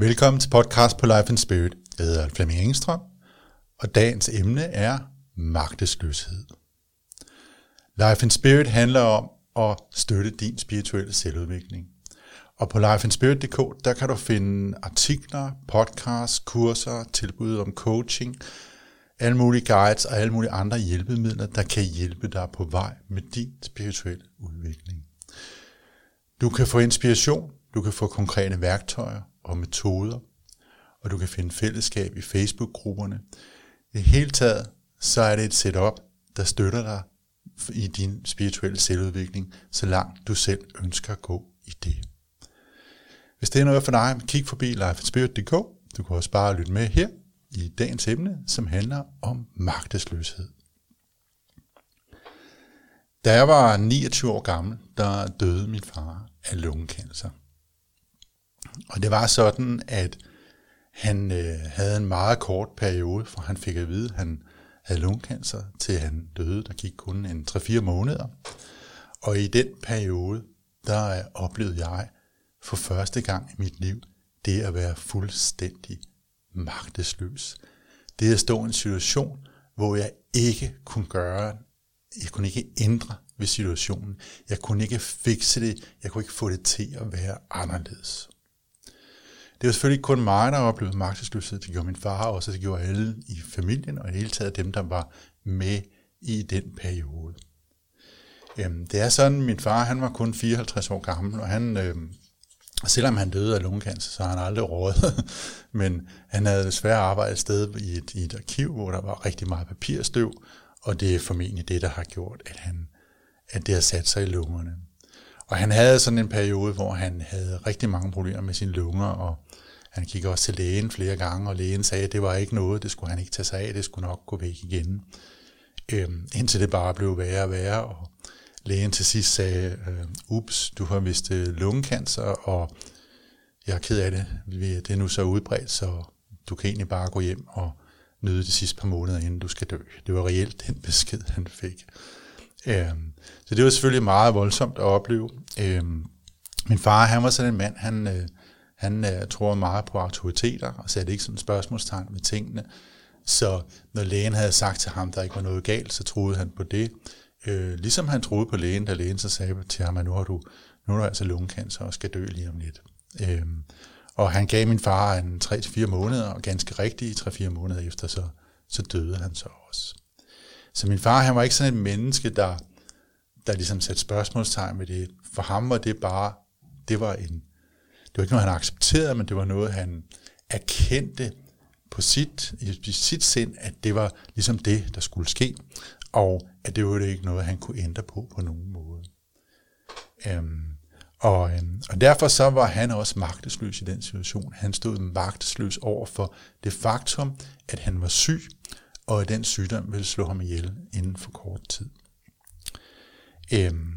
Velkommen til podcast på Life and Spirit. Jeg hedder Flemming Engstrøm, og dagens emne er magtesløshed. Life and Spirit handler om at støtte din spirituelle selvudvikling. Og på lifeandspirit.dk, der kan du finde artikler, podcasts, kurser, tilbud om coaching, alle mulige guides og alle mulige andre hjælpemidler, der kan hjælpe dig på vej med din spirituelle udvikling. Du kan få inspiration, du kan få konkrete værktøjer og metoder, og du kan finde fællesskab i Facebook-grupperne. I hele taget, så er det et setup, der støtter dig i din spirituelle selvudvikling, så langt du selv ønsker at gå i det. Hvis det er noget for dig, kig forbi lifeandspirit.dk. Du kan også bare lytte med her i dagens emne, som handler om magtesløshed. Da jeg var 29 år gammel, der døde min far af lungekancer. Og det var sådan, at han øh, havde en meget kort periode, for han fik at vide, at han havde lungekancer, til han døde. Der gik kun en 3-4 måneder. Og i den periode, der oplevede jeg for første gang i mit liv, det at være fuldstændig magtesløs. Det at stå i en situation, hvor jeg ikke kunne gøre, jeg kunne ikke ændre ved situationen. Jeg kunne ikke fikse det, jeg kunne ikke få det til at være anderledes. Det var selvfølgelig ikke kun mig, der oplevede magtesløshed. Det gjorde min far også, det gjorde alle i familien, og i hele taget dem, der var med i den periode. Øhm, det er sådan, min far han var kun 54 år gammel, og han, øhm, selvom han døde af lungekancer, så har han aldrig råd. Men han havde desværre arbejdet et sted i et, i et arkiv, hvor der var rigtig meget papirstøv, og det er formentlig det, der har gjort, at, han, at det har sat sig i lungerne. Og han havde sådan en periode, hvor han havde rigtig mange problemer med sine lunger, og han gik også til lægen flere gange, og lægen sagde, at det var ikke noget, det skulle han ikke tage sig af, det skulle nok gå væk igen. Øhm, indtil det bare blev værre og værre, og lægen til sidst sagde, øh, ups, du har vist øh, lungekancer, og jeg er ked af det, det er nu så udbredt, så du kan egentlig bare gå hjem og nyde de sidste par måneder, inden du skal dø. Det var reelt den besked, han fik. Øhm, så det var selvfølgelig meget voldsomt at opleve. Øhm, min far, han var sådan en mand, han, øh, han øh, meget på autoriteter, og satte ikke sådan spørgsmålstegn med tingene. Så når lægen havde sagt til ham, der ikke var noget galt, så troede han på det. Øh, ligesom han troede på lægen, da lægen så sagde til ham, at nu har du, nu har du altså lungekancer og skal dø lige om lidt. Øhm, og han gav min far en 3-4 måneder, og ganske rigtigt 3-4 måneder efter, så, så døde han så også. Så min far, han var ikke sådan et menneske, der, der ligesom satte spørgsmålstegn ved det. For ham var det bare, det var en, det var ikke noget, han accepterede, men det var noget, han erkendte på sit, i sit sind, at det var ligesom det, der skulle ske, og at det var det ikke noget, han kunne ændre på på nogen måde. Øhm, og, øhm, og derfor så var han også magtesløs i den situation. Han stod magtesløs over for det faktum, at han var syg, og at den sygdom vil slå ham ihjel inden for kort tid. Øhm,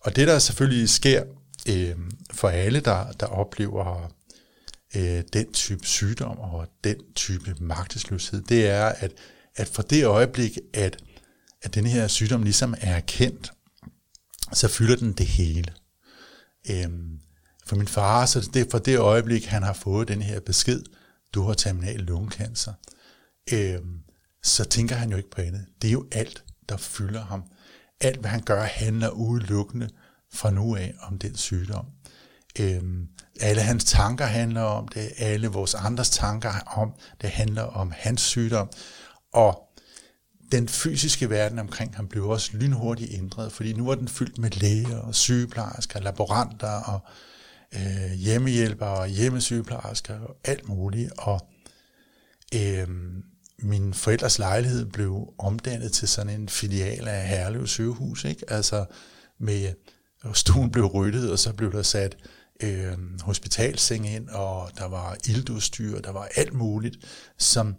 og det der selvfølgelig sker øhm, for alle, der, der oplever øh, den type sygdom og den type magtesløshed, det er, at, at fra det øjeblik, at, at den her sygdom ligesom er erkendt, så fylder den det hele. Øhm, for min far, så det fra det øjeblik, han har fået den her besked, du har terminal lungekancer, øhm, så tænker han jo ikke på andet. Det er jo alt, der fylder ham. Alt, hvad han gør, handler udelukkende fra nu af om den sygdom. Øhm, alle hans tanker handler om det, alle vores andres tanker om det handler om hans sygdom. Og den fysiske verden omkring ham blev også lynhurtigt ændret, fordi nu var den fyldt med læger og sygeplejersker, laboranter og øh, hjemmehjælpere og hjemmesygeplejersker og alt muligt. Og øh, min forældres lejlighed blev omdannet til sådan en filial af Herlev sygehus, ikke? Altså med, stuen blev ryddet, og så blev der sat øh, hospitalseng ind, og der var ildudstyr, der var alt muligt, som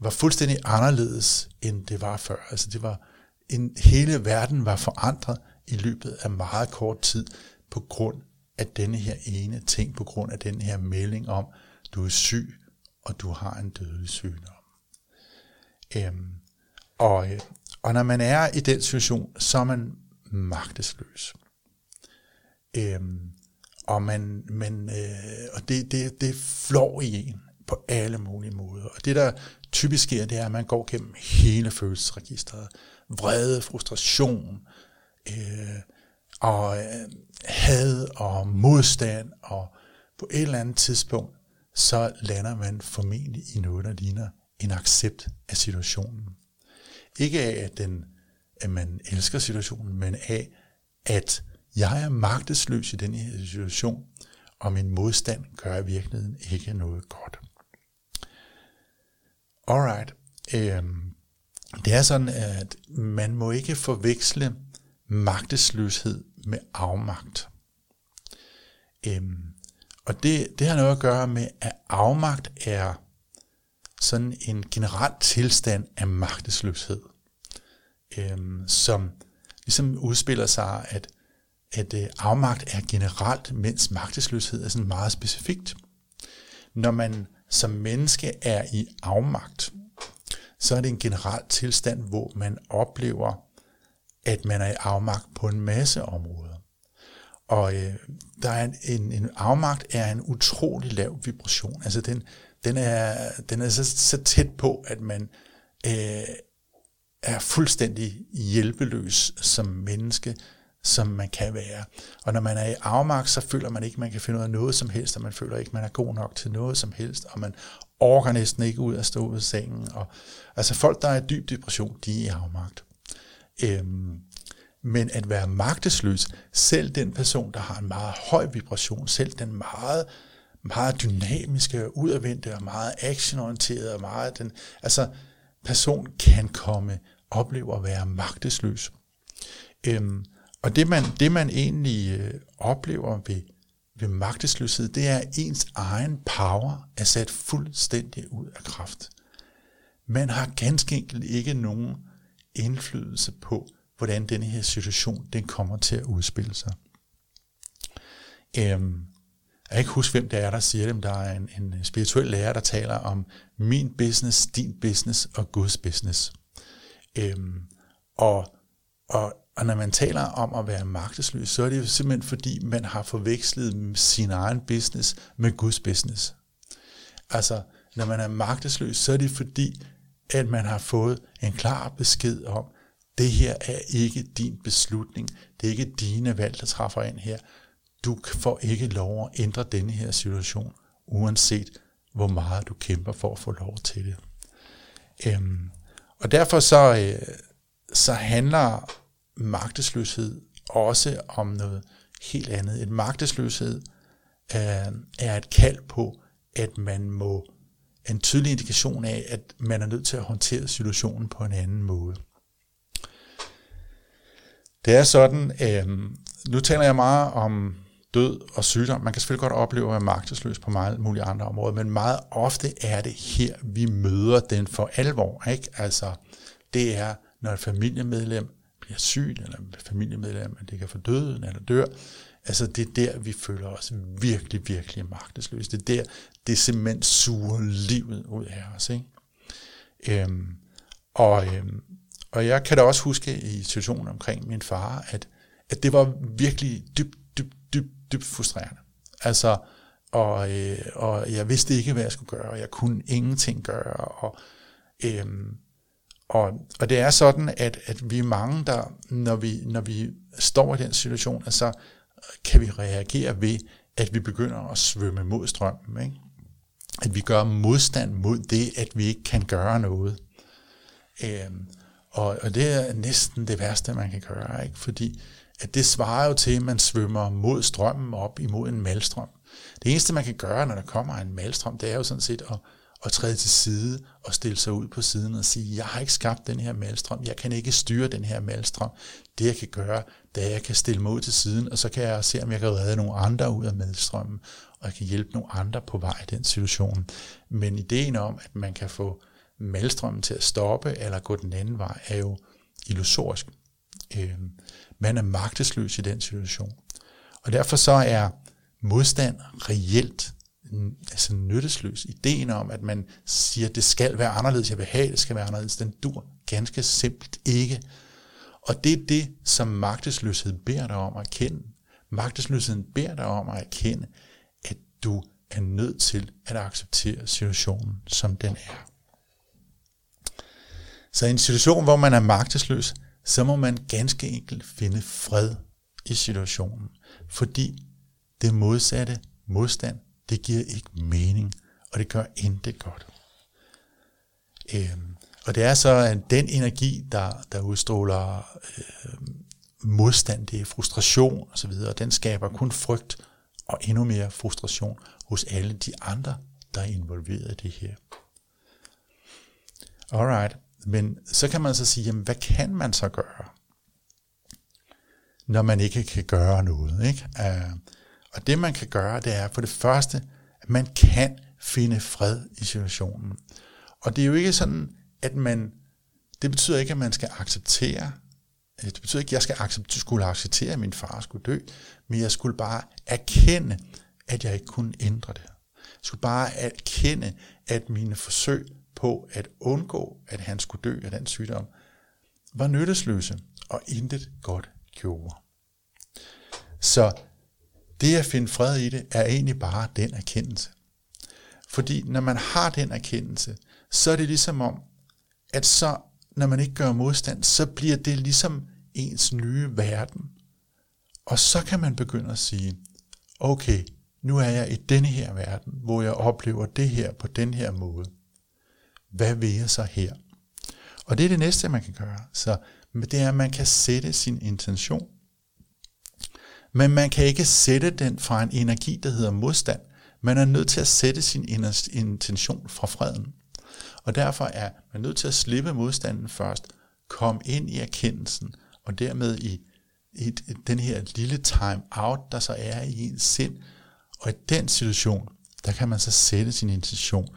var fuldstændig anderledes, end det var før. Altså det var, en, hele verden var forandret i løbet af meget kort tid, på grund af denne her ene ting, på grund af den her melding om, du er syg, og du har en dødelig sygdom. Øhm, og, øh, og når man er i den situation, så er man magtesløs. Øhm, og, man, man, øh, og det, det, det flår i en på alle mulige måder. Og det, der typisk sker, det er, at man går gennem hele følelsesregistret. Vrede, frustration, øh, og øh, had og modstand, og på et eller andet tidspunkt, så lander man formentlig i noget, der ligner en accept af situationen. Ikke af, at, den, at man elsker situationen, men af, at jeg er magtesløs i den her situation, og min modstand gør i virkeligheden ikke noget godt. Alright. Øhm, det er sådan, at man må ikke forveksle magtesløshed med afmagt. Øhm, og det, det har noget at gøre med, at afmagt er sådan en generel tilstand af magtesløshed, øhm, som ligesom udspiller sig, at, at øh, afmagt er generelt, mens magtesløshed er sådan meget specifikt. Når man som menneske er i afmagt, så er det en generel tilstand, hvor man oplever, at man er i afmagt på en masse områder. Og øh, der er en, en, en afmagt er en utrolig lav vibration. Altså den, den er, den er så, så tæt på, at man øh, er fuldstændig hjælpeløs som menneske, som man kan være. Og når man er i afmagt, så føler man ikke, at man kan finde ud af noget som helst, og man føler ikke, at man er god nok til noget som helst, og man orker næsten ikke ud at stå ud af sengen. Og, altså folk, der er i dyb depression, de er i afmagt. Øhm, men at være magtesløs, selv den person, der har en meget høj vibration, selv den meget, meget dynamiske, udadvendte og meget actionorienterede, og meget den, altså person kan komme, opleve at være magtesløs. Øhm, og det man, det man egentlig øh, oplever ved, ved magtesløshed, det er, at ens egen power er sat fuldstændig ud af kraft. Man har ganske enkelt ikke nogen indflydelse på, hvordan denne her situation den kommer til at udspille sig. Øhm, jeg kan ikke huske, hvem det er, der siger det, men der er en, en spirituel lærer, der taler om min business, din business og Guds business. Øhm, og, og, og når man taler om at være magtesløs, så er det jo simpelthen fordi, man har forvekslet sin egen business med Guds business. Altså, når man er magtesløs, så er det fordi, at man har fået en klar besked om, det her er ikke din beslutning. Det er ikke dine valg, der træffer ind her. Du får ikke lov at ændre denne her situation, uanset hvor meget du kæmper for at få lov til det. Øhm, og derfor så, øh, så handler magtesløshed også om noget helt andet. En magtesløshed øh, er et kald på, at man må en tydelig indikation af, at man er nødt til at håndtere situationen på en anden måde. Det er sådan, øh, nu taler jeg meget om død og sygdom. Man kan selvfølgelig godt opleve at være magtesløs på meget mulige andre områder, men meget ofte er det her, vi møder den for alvor. Ikke? Altså, det er, når et familiemedlem bliver sygt, eller et familiemedlem, at det kan få døden eller dør. Altså, det er der, vi føler os virkelig, virkelig magtesløse. Det er der, det simpelthen suger livet ud af os. Ikke? Øhm, og, øhm, og jeg kan da også huske i situationen omkring min far, at, at det var virkelig dybt, dybt, frustrerende. Altså, og, øh, og jeg vidste ikke, hvad jeg skulle gøre, og jeg kunne ingenting gøre, og, øh, og, og det er sådan, at, at vi er mange, der, når vi, når vi står i den situation, altså, kan vi reagere ved, at vi begynder at svømme mod strømmen. Ikke? At vi gør modstand mod det, at vi ikke kan gøre noget. Øh, og, og det er næsten det værste, man kan gøre, ikke? fordi at det svarer jo til, at man svømmer mod strømmen op imod en malstrøm. Det eneste, man kan gøre, når der kommer en malstrøm, det er jo sådan set at, at træde til side og stille sig ud på siden og sige, jeg har ikke skabt den her malstrøm, jeg kan ikke styre den her malstrøm. Det jeg kan gøre, det er, at jeg kan stille mig ud til siden, og så kan jeg se, om jeg kan redde nogle andre ud af malstrømmen, og jeg kan hjælpe nogle andre på vej i den situation. Men ideen om, at man kan få malstrømmen til at stoppe eller gå den anden vej, er jo illusorisk. Øh, man er magtesløs i den situation. Og derfor så er modstand reelt altså nyttesløs. Ideen om, at man siger, at det skal være anderledes, jeg vil have, det skal være anderledes, den dur ganske simpelt ikke. Og det er det, som magtesløshed beder dig om at erkende. Magtesløsheden beder dig om at erkende, at du er nødt til at acceptere situationen, som den er. Så i en situation, hvor man er magtesløs, så må man ganske enkelt finde fred i situationen. Fordi det modsatte modstand, det giver ikke mening, og det gør intet godt. Øhm, og det er så at den energi, der, der udstråler øh, modstand, det er frustration osv., og den skaber kun frygt og endnu mere frustration hos alle de andre, der er involveret i det her. Alright, men så kan man så sige, jamen, hvad kan man så gøre, når man ikke kan gøre noget? Ikke? Øh, og det man kan gøre, det er for det første, at man kan finde fred i situationen. Og det er jo ikke sådan, at man, det betyder ikke, at man skal acceptere, øh, det betyder ikke, at jeg skal acceptere, skulle acceptere, at min far skulle dø, men jeg skulle bare erkende, at jeg ikke kunne ændre det. Jeg skulle bare erkende, at mine forsøg på at undgå, at han skulle dø af den sygdom, var nyttesløse og intet godt gjorde. Så det at finde fred i det, er egentlig bare den erkendelse. Fordi når man har den erkendelse, så er det ligesom om, at så, når man ikke gør modstand, så bliver det ligesom ens nye verden. Og så kan man begynde at sige, okay, nu er jeg i denne her verden, hvor jeg oplever det her på den her måde. Hvad vil jeg så her? Og det er det næste, man kan gøre. Så det er, at man kan sætte sin intention. Men man kan ikke sætte den fra en energi, der hedder modstand. Man er nødt til at sætte sin intention fra freden. Og derfor er man nødt til at slippe modstanden først, komme ind i erkendelsen, og dermed i, et, den her lille time out, der så er i ens sind. Og i den situation, der kan man så sætte sin intention.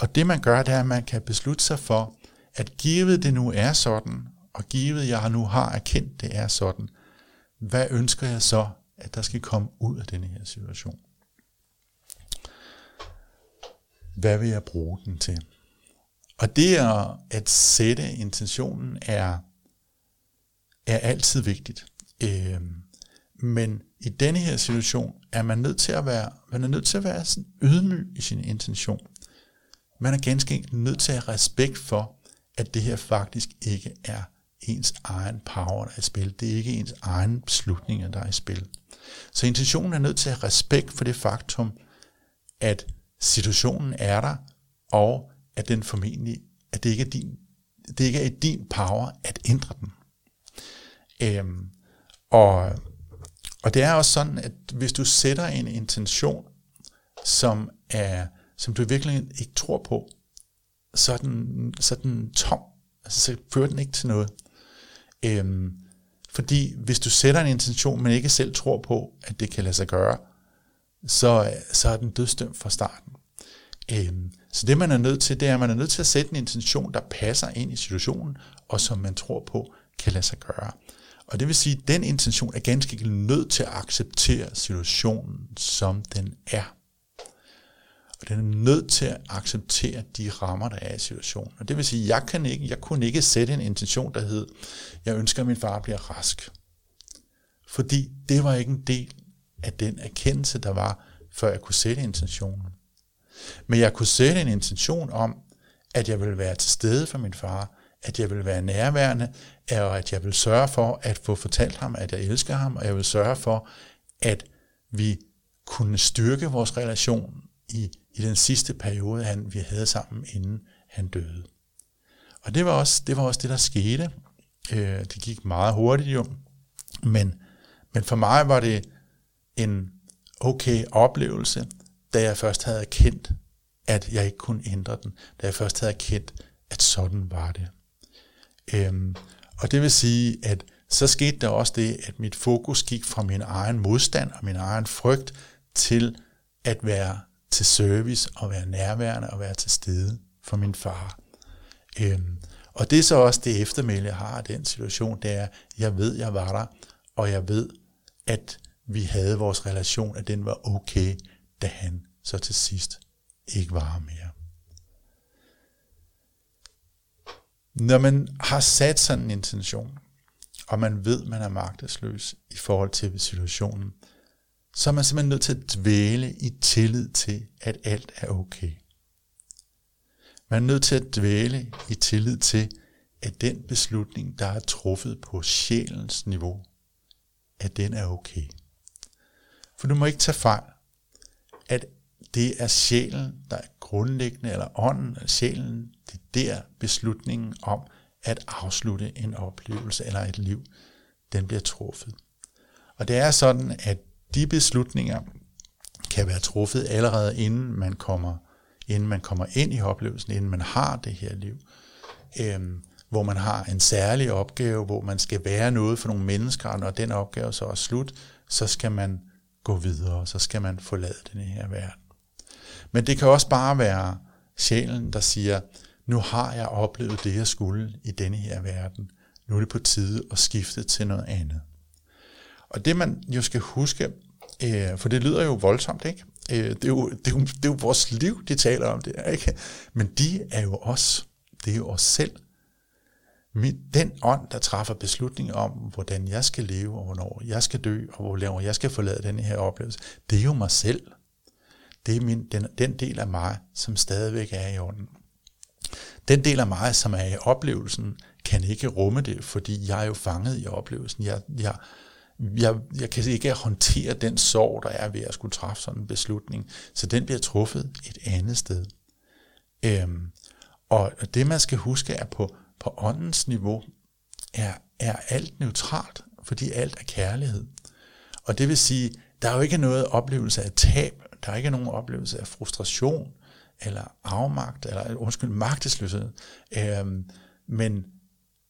Og det man gør, det er, at man kan beslutte sig for, at givet det nu er sådan, og givet jeg nu har erkendt, det er sådan, hvad ønsker jeg så, at der skal komme ud af denne her situation? Hvad vil jeg bruge den til? Og det at sætte intentionen er, er altid vigtigt. Øh, men i denne her situation er man nødt til at være, man er nødt til at være sådan ydmyg i sin intention. Man er ganske enkelt nødt til at have respekt for, at det her faktisk ikke er ens egen power, der er i spil. Det er ikke ens egen beslutninger, der er i spil. Så intentionen er nødt til at have respekt for det faktum, at situationen er der, og at den formentlig, at det ikke er din, det ikke er i din power at ændre den. Øhm, og, og det er også sådan, at hvis du sætter en intention, som er som du virkelig ikke tror på, så er den, så er den tom. Altså, så fører den ikke til noget. Øhm, fordi hvis du sætter en intention, men ikke selv tror på, at det kan lade sig gøre, så, så er den dødstømt fra starten. Øhm, så det man er nødt til, det er, at man er nødt til at sætte en intention, der passer ind i situationen, og som man tror på, kan lade sig gøre. Og det vil sige, at den intention er ganske nødt til at acceptere situationen, som den er. Og den er nødt til at acceptere de rammer, der er i situationen. Og det vil sige, jeg kan ikke, jeg kunne ikke sætte en intention, der hed, jeg ønsker, at min far bliver rask. Fordi det var ikke en del af den erkendelse, der var, før jeg kunne sætte intentionen. Men jeg kunne sætte en intention om, at jeg vil være til stede for min far, at jeg vil være nærværende, og at jeg vil sørge for at få fortalt ham, at jeg elsker ham, og jeg vil sørge for, at vi kunne styrke vores relation i i den sidste periode, han, vi havde sammen, inden han døde. Og det var også det, var også det der skete. Øh, det gik meget hurtigt jo, men, men for mig var det en okay oplevelse, da jeg først havde erkendt, at jeg ikke kunne ændre den, da jeg først havde erkendt, at sådan var det. Øhm, og det vil sige, at så skete der også det, at mit fokus gik fra min egen modstand og min egen frygt til at være til service og være nærværende og være til stede for min far. Øhm, og det er så også det eftermæle, jeg har af den situation, det er, jeg ved, jeg var der, og jeg ved, at vi havde vores relation, at den var okay, da han så til sidst ikke var mere. Når man har sat sådan en intention, og man ved, man er magtesløs i forhold til situationen, så er man simpelthen nødt til at dvæle i tillid til, at alt er okay. Man er nødt til at dvæle i tillid til, at den beslutning, der er truffet på sjælens niveau, at den er okay. For du må ikke tage fejl, at det er sjælen, der er grundlæggende, eller ånden af sjælen, det er der beslutningen om at afslutte en oplevelse eller et liv, den bliver truffet. Og det er sådan, at de beslutninger kan være truffet allerede inden man kommer, inden man kommer ind i oplevelsen, inden man har det her liv. Øhm, hvor man har en særlig opgave, hvor man skal være noget for nogle mennesker, og når den opgave så er slut, så skal man gå videre, så skal man forlade den her verden. Men det kan også bare være sjælen, der siger, nu har jeg oplevet det, jeg skulle i denne her verden. Nu er det på tide at skifte til noget andet. Og det man jo skal huske, øh, for det lyder jo voldsomt, ikke? Øh, det, er jo, det, er jo, det er jo vores liv, de taler om det, ikke? Men de er jo os. Det er jo os selv. Den ånd, der træffer beslutninger om, hvordan jeg skal leve, og hvornår jeg skal dø, og hvor jeg skal forlade den her oplevelse, det er jo mig selv. Det er min, den, den del af mig, som stadigvæk er i ånden. Den del af mig, som er i oplevelsen, kan ikke rumme det, fordi jeg er jo fanget i oplevelsen. Jeg, jeg, jeg, jeg kan ikke håndtere den sorg, der er ved at skulle træffe sådan en beslutning. Så den bliver truffet et andet sted. Øhm, og det man skal huske er på, på åndens niveau, er, er alt neutralt, fordi alt er kærlighed. Og det vil sige, der er jo ikke noget oplevelse af tab, der er ikke nogen oplevelse af frustration, eller afmagt, eller undskyld, magtesløshed. Øhm, men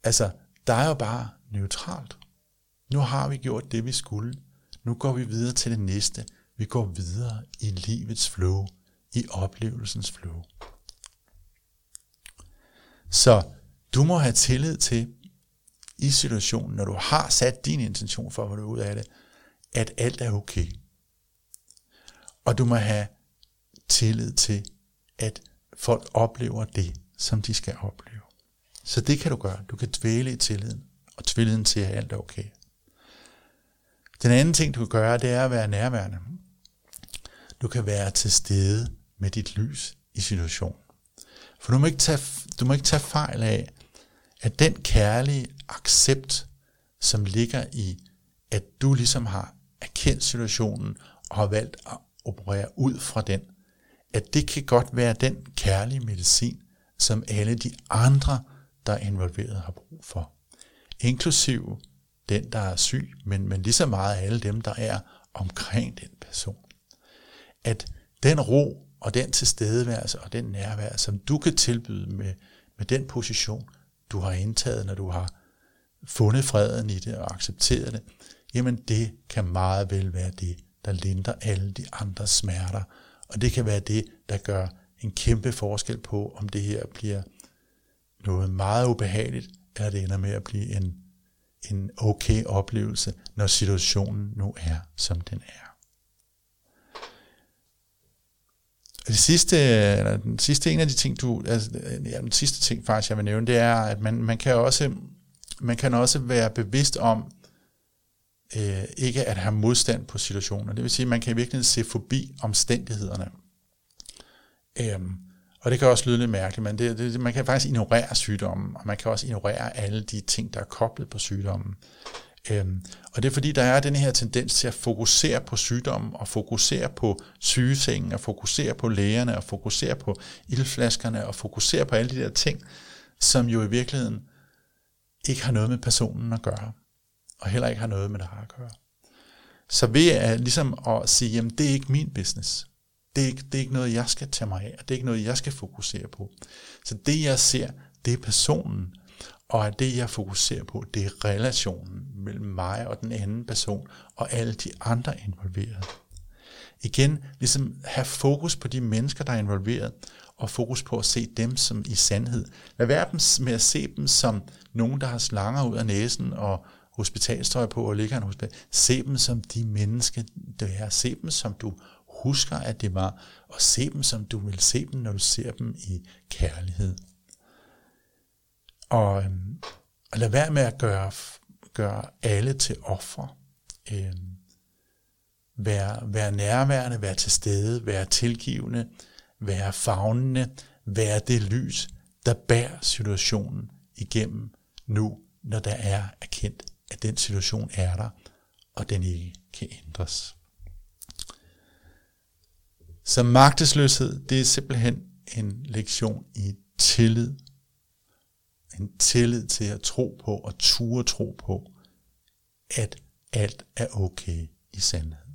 altså, der er jo bare neutralt. Nu har vi gjort det, vi skulle. Nu går vi videre til det næste. Vi går videre i livets flow, i oplevelsens flow. Så du må have tillid til i situationen, når du har sat din intention for at er ud af det, at alt er okay. Og du må have tillid til, at folk oplever det, som de skal opleve. Så det kan du gøre. Du kan dvæle i tilliden, og tilliden til, at alt er okay. Den anden ting, du kan gøre, det er at være nærværende. Du kan være til stede med dit lys i situationen. For du må ikke tage, du må ikke tage fejl af, at den kærlige accept, som ligger i, at du ligesom har erkendt situationen og har valgt at operere ud fra den, at det kan godt være den kærlige medicin, som alle de andre, der er involveret, har brug for. Inklusiv den, der er syg, men, men lige så meget alle dem, der er omkring den person. At den ro og den tilstedeværelse og den nærvær, som du kan tilbyde med, med den position, du har indtaget, når du har fundet freden i det og accepteret det, jamen det kan meget vel være det, der lindrer alle de andre smerter. Og det kan være det, der gør en kæmpe forskel på, om det her bliver noget meget ubehageligt, eller det ender med at blive en, en okay oplevelse, når situationen nu er, som den er. det sidste, eller den sidste en af de ting, du, altså, ja, den sidste ting faktisk, jeg vil nævne, det er, at man, man kan også, man kan også være bevidst om, øh, ikke at have modstand på situationer. Det vil sige, at man kan virkelig se forbi omstændighederne. Øhm, og det kan også lyde lidt mærkeligt, men det, det, man kan faktisk ignorere sygdommen, og man kan også ignorere alle de ting, der er koblet på sygdommen. Øhm, og det er fordi, der er den her tendens til at fokusere på sygdommen, og fokusere på sygesengen, og fokusere på lægerne, og fokusere på ildflaskerne, og fokusere på alle de der ting, som jo i virkeligheden ikke har noget med personen at gøre, og heller ikke har noget med dig at gøre. Så ved at, ligesom at sige, jamen det er ikke min business, det er, ikke, det er ikke noget, jeg skal tage mig af, og det er ikke noget, jeg skal fokusere på. Så det, jeg ser, det er personen, og at det, jeg fokuserer på, det er relationen mellem mig og den anden person, og alle de andre involverede. Igen, ligesom have fokus på de mennesker, der er involveret, og fokus på at se dem som i sandhed. Lad være med at se dem som nogen, der har slanger ud af næsen og hospitalstøj på og ligger en hospital. Se dem som de mennesker, der er. Se dem som du husker, at det var, at se dem som du vil se dem, når du ser dem i kærlighed. Og, øhm, og lad være med at gøre, gøre alle til offer. Øhm, være, være nærværende, være til stede, være tilgivende, være fagnende, være det lys, der bærer situationen igennem nu, når der er erkendt, at den situation er der, og den ikke kan ændres. Så magtesløshed, det er simpelthen en lektion i tillid. En tillid til at tro på og ture tro på, at alt er okay i sandhed.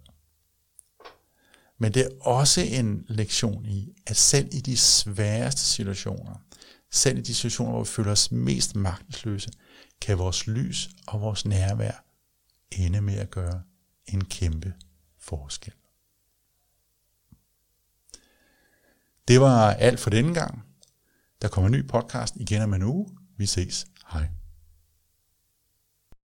Men det er også en lektion i, at selv i de sværeste situationer, selv i de situationer, hvor vi føler os mest magtesløse, kan vores lys og vores nærvær ende med at gøre en kæmpe forskel. Det var alt for denne gang. Der kommer en ny podcast igen om en uge. Vi ses. Hej.